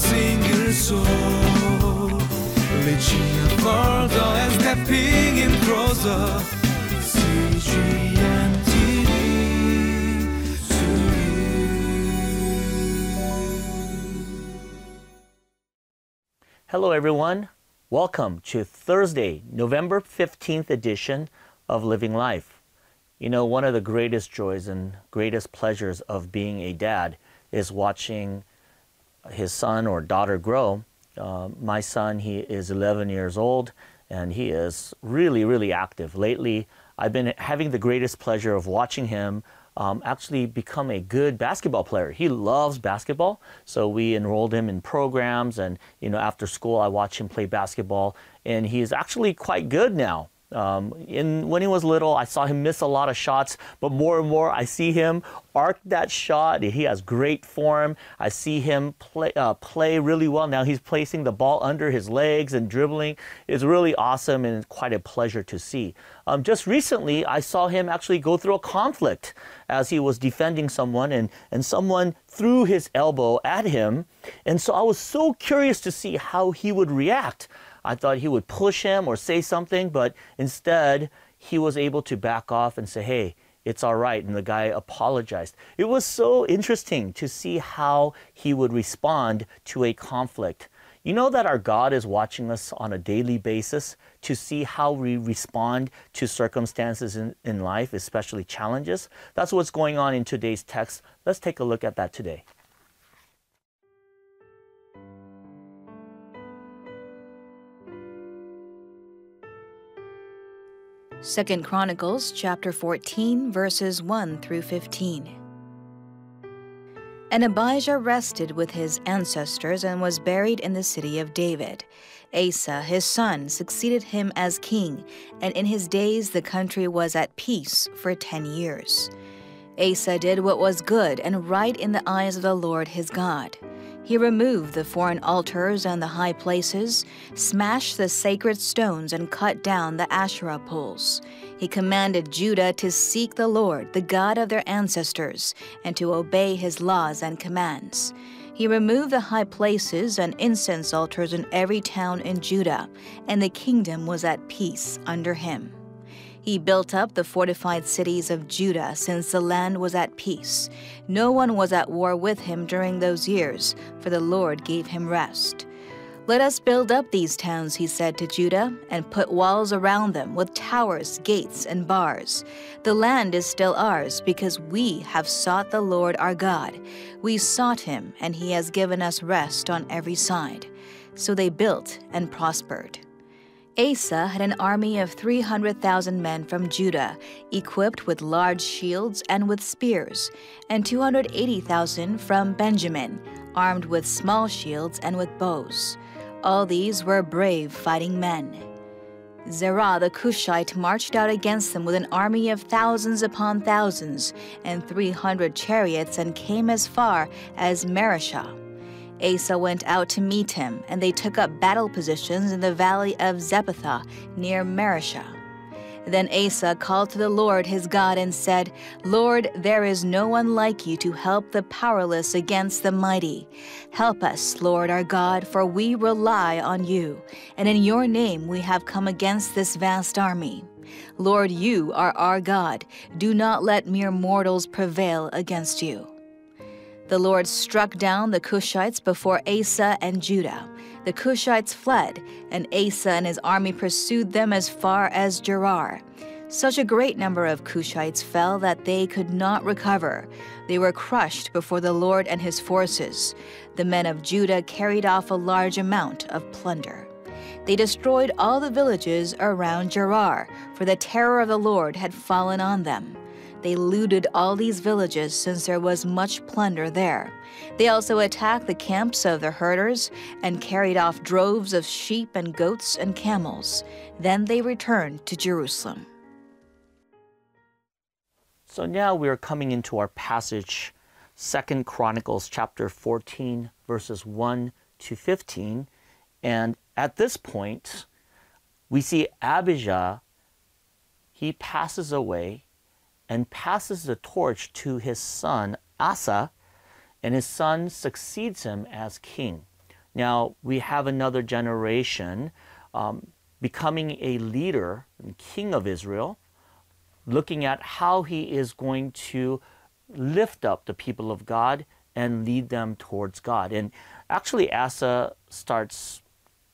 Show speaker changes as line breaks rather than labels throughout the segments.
single soul, further and stepping in closer.
Hello, everyone. Welcome to Thursday, November 15th edition of Living Life. You know, one of the greatest joys and greatest pleasures of being a dad is watching his son or daughter grow. Uh, my son, he is 11 years old and he is really, really active. Lately, I've been having the greatest pleasure of watching him um, actually become a good basketball player. He loves basketball, so we enrolled him in programs, and you know after school I watch him play basketball, and he is actually quite good now. Um, in when he was little, I saw him miss a lot of shots, but more and more I see him arc that shot. He has great form. I see him play uh, play really well. Now he's placing the ball under his legs and dribbling. It's really awesome and quite a pleasure to see. Um, just recently, I saw him actually go through a conflict as he was defending someone, and and someone threw his elbow at him, and so I was so curious to see how he would react. I thought he would push him or say something, but instead he was able to back off and say, hey, it's all right. And the guy apologized. It was so interesting to see how he would respond to a conflict. You know that our God is watching us on a daily basis to see how we respond to circumstances in, in life, especially challenges. That's what's going on in today's text. Let's take a look at that today.
Second Chronicles chapter 14 verses 1 through 15. And Abijah rested with his ancestors and was buried in the city of David. Asa, his son, succeeded him as king, and in his days the country was at peace for ten years. Asa did what was good and right in the eyes of the Lord his God. He removed the foreign altars and the high places, smashed the sacred stones, and cut down the Asherah poles. He commanded Judah to seek the Lord, the God of their ancestors, and to obey his laws and commands. He removed the high places and incense altars in every town in Judah, and the kingdom was at peace under him. He built up the fortified cities of Judah since the land was at peace. No one was at war with him during those years, for the Lord gave him rest. Let us build up these towns, he said to Judah, and put walls around them with towers, gates, and bars. The land is still ours because we have sought the Lord our God. We sought him, and he has given us rest on every side. So they built and prospered. Asa had an army of 300,000 men from Judah, equipped with large shields and with spears, and 280,000 from Benjamin, armed with small shields and with bows. All these were brave fighting men. Zerah the Cushite marched out against them with an army of thousands upon thousands and 300 chariots and came as far as Mareshah. Asa went out to meet him, and they took up battle positions in the valley of Zephathah near Mareshah. Then Asa called to the Lord his God and said, Lord, there is no one like you to help the powerless against the mighty. Help us, Lord our God, for we rely on you, and in your name we have come against this vast army. Lord, you are our God. Do not let mere mortals prevail against you. The Lord struck down the Cushites before Asa and Judah. The Cushites fled, and Asa and his army pursued them as far as Gerar. Such a great number of Cushites fell that they could not recover. They were crushed before the Lord and his forces. The men of Judah carried off a large amount of plunder. They destroyed all the villages around Gerar, for the terror of the Lord had fallen on them. They looted all these villages since there was much plunder there. They also attacked the camps of the herders and carried off droves of sheep and goats and camels. Then they returned to Jerusalem.
So now we are coming into our passage, Second Chronicles chapter 14, verses 1 to 15. And at this point, we see Abijah, he passes away and passes the torch to his son Asa, and his son succeeds him as king. Now we have another generation um, becoming a leader and king of Israel, looking at how he is going to lift up the people of God and lead them towards God. And actually, Asa starts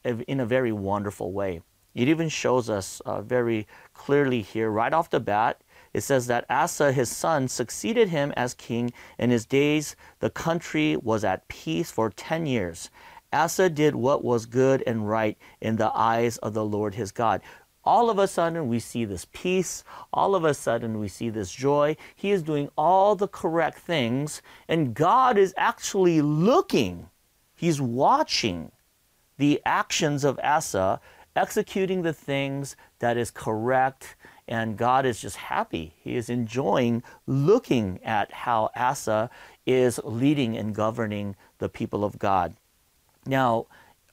in a very wonderful way. It even shows us uh, very clearly here, right off the bat. It says that Asa, his son, succeeded him as king. In his days, the country was at peace for 10 years. Asa did what was good and right in the eyes of the Lord his God. All of a sudden, we see this peace. All of a sudden, we see this joy. He is doing all the correct things, and God is actually looking. He's watching the actions of Asa, executing the things that is correct, and God is just happy. He is enjoying looking at how Asa is leading and governing the people of God. Now,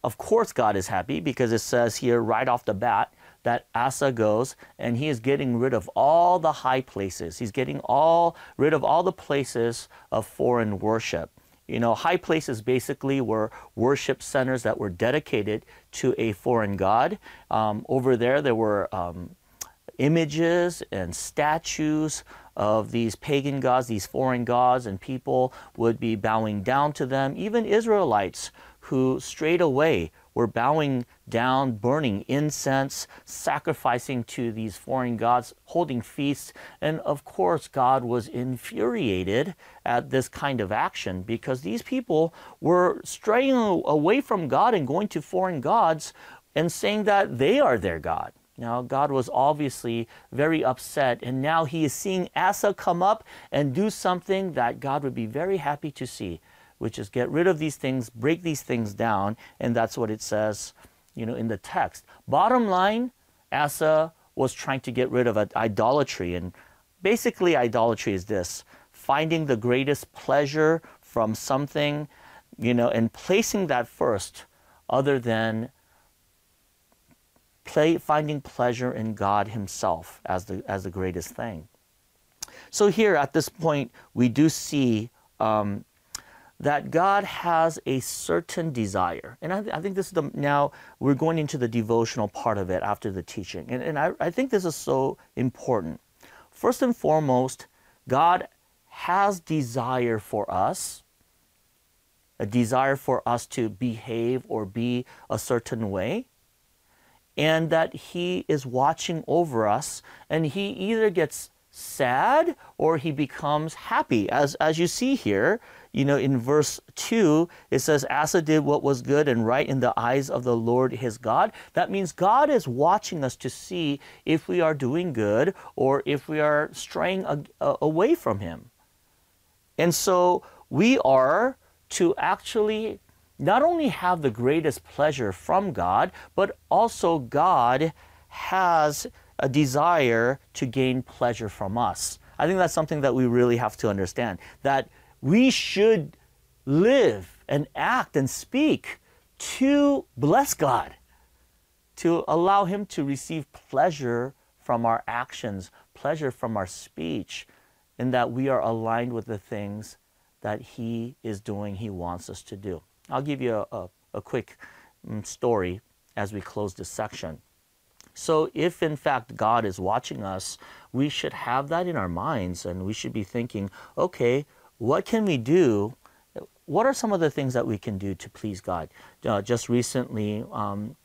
of course, God is happy because it says here right off the bat that Asa goes and he is getting rid of all the high places. He's getting all rid of all the places of foreign worship. You know, high places basically were worship centers that were dedicated to a foreign god. Um, over there, there were um, images and statues of these pagan gods, these foreign gods, and people would be bowing down to them. Even Israelites who strayed away were bowing down, burning incense, sacrificing to these foreign gods, holding feasts. And of course, God was infuriated at this kind of action because these people were straying away from God and going to foreign gods and saying that they are their God. Now, God was obviously very upset, and now he is seeing Asa come up and do something that God would be very happy to see which is get rid of these things, break these things down, and that's what it says, you know, in the text. Bottom line, Asa was trying to get rid of idolatry, and basically idolatry is this: finding the greatest pleasure from something, you know, and placing that first, other than play, finding pleasure in God Himself as the as the greatest thing. So here at this point, we do see um, that God has a certain desire. And I, I, think this is the, now we're going into the devotional part of it after the teaching. And, and I, I think this is so important. First and foremost, God has desire for us, a desire for us to behave or be a certain way, and that He is watching over us, and He either gets sad or he becomes happy. As, as you see here, you know, in verse 2, it says, Asa did what was good and right in the eyes of the Lord his God. That means God is watching us to see if we are doing good or if we are straying a, a, away from him. And so we are to actually not only have the greatest pleasure from God, but also God has a desire to gain pleasure from us. I think that's something that we really have to understand that we should live and act and speak to bless God, to allow Him to receive pleasure from our actions, pleasure from our speech, in that we are aligned with the things that He is doing, He wants us to do. I'll give you a, a, a quick um, story as we close this section. So, if in fact God is watching us, we should have that in our minds and we should be thinking, okay, what can we do? What are some of the things that we can do to please God? Uh, just recently, um,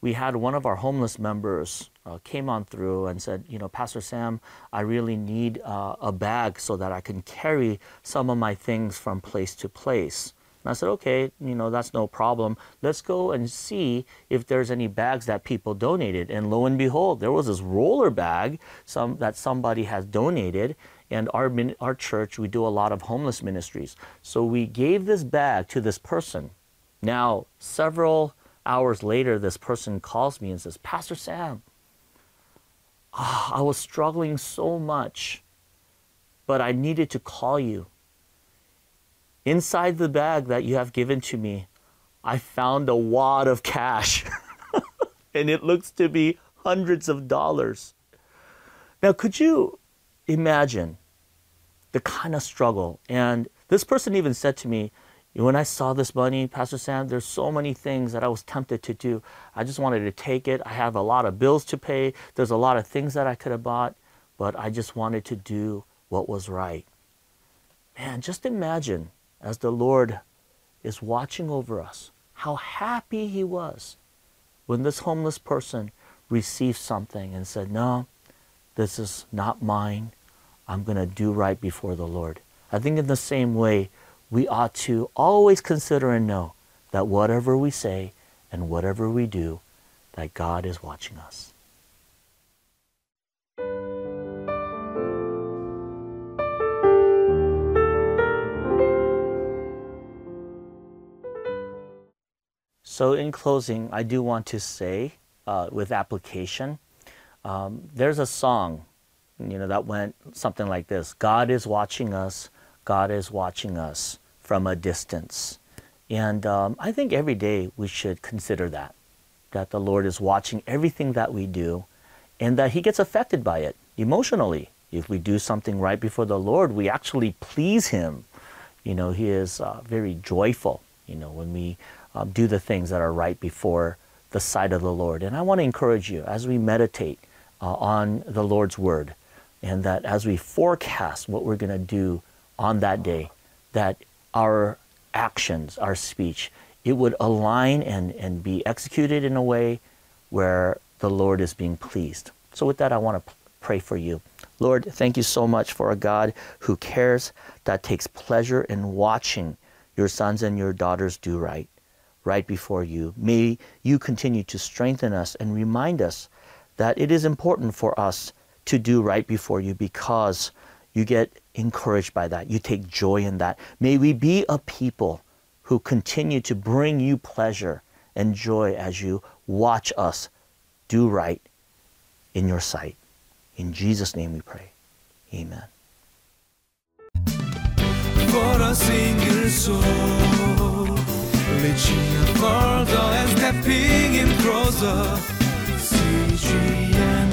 we had one of our homeless members uh, came on through and said, you know, Pastor Sam, I really need uh, a bag so that I can carry some of my things from place to place. And I said, okay, you know, that's no problem. Let's go and see if there's any bags that people donated. And lo and behold, there was this roller bag some, that somebody has donated. And our, our church, we do a lot of homeless ministries. So we gave this bag to this person. Now, several hours later, this person calls me and says, Pastor Sam, oh, I was struggling so much, but I needed to call you Inside the bag that you have given to me, I found a wad of cash. and it looks to be hundreds of dollars. Now, could you imagine the kind of struggle? And this person even said to me, When I saw this money, Pastor Sam, there's so many things that I was tempted to do. I just wanted to take it. I have a lot of bills to pay. There's a lot of things that I could have bought, but I just wanted to do what was right. Man, just imagine as the Lord is watching over us, how happy He was when this homeless person received something and said, No, this is not mine. I'm going to do right before the Lord. I think in the same way, we ought to always consider and know that whatever we say and whatever we do, that God is watching us. So, in closing, I do want to say uh, with application, um, there's a song, you know, that went something like this God is watching us, God is watching us from a distance. And um, I think every day we should consider that, that the Lord is watching everything that we do and that He gets affected by it emotionally. If we do something right before the Lord, we actually please Him. You know, He is uh, very joyful, you know, when we um, do the things that are right before the sight of the Lord. And I want to encourage you as we meditate uh, on the Lord's Word and that as we forecast what we're going to do on that day, that our actions, our speech, it would align and, and be executed in a way where the Lord is being pleased. So, with that, I want to pray for you. Lord, thank you so much for a God who cares, that takes pleasure in watching your sons and your daughters do right, right before you. May you continue to strengthen us and remind us that it is important for us to do right before you because you get encouraged by that. You take joy in that. May we be a people who continue to bring you pleasure and joy as you watch us do right in your sight. In Jesus' name we pray. Amen.
A single further and stepping in closer. CG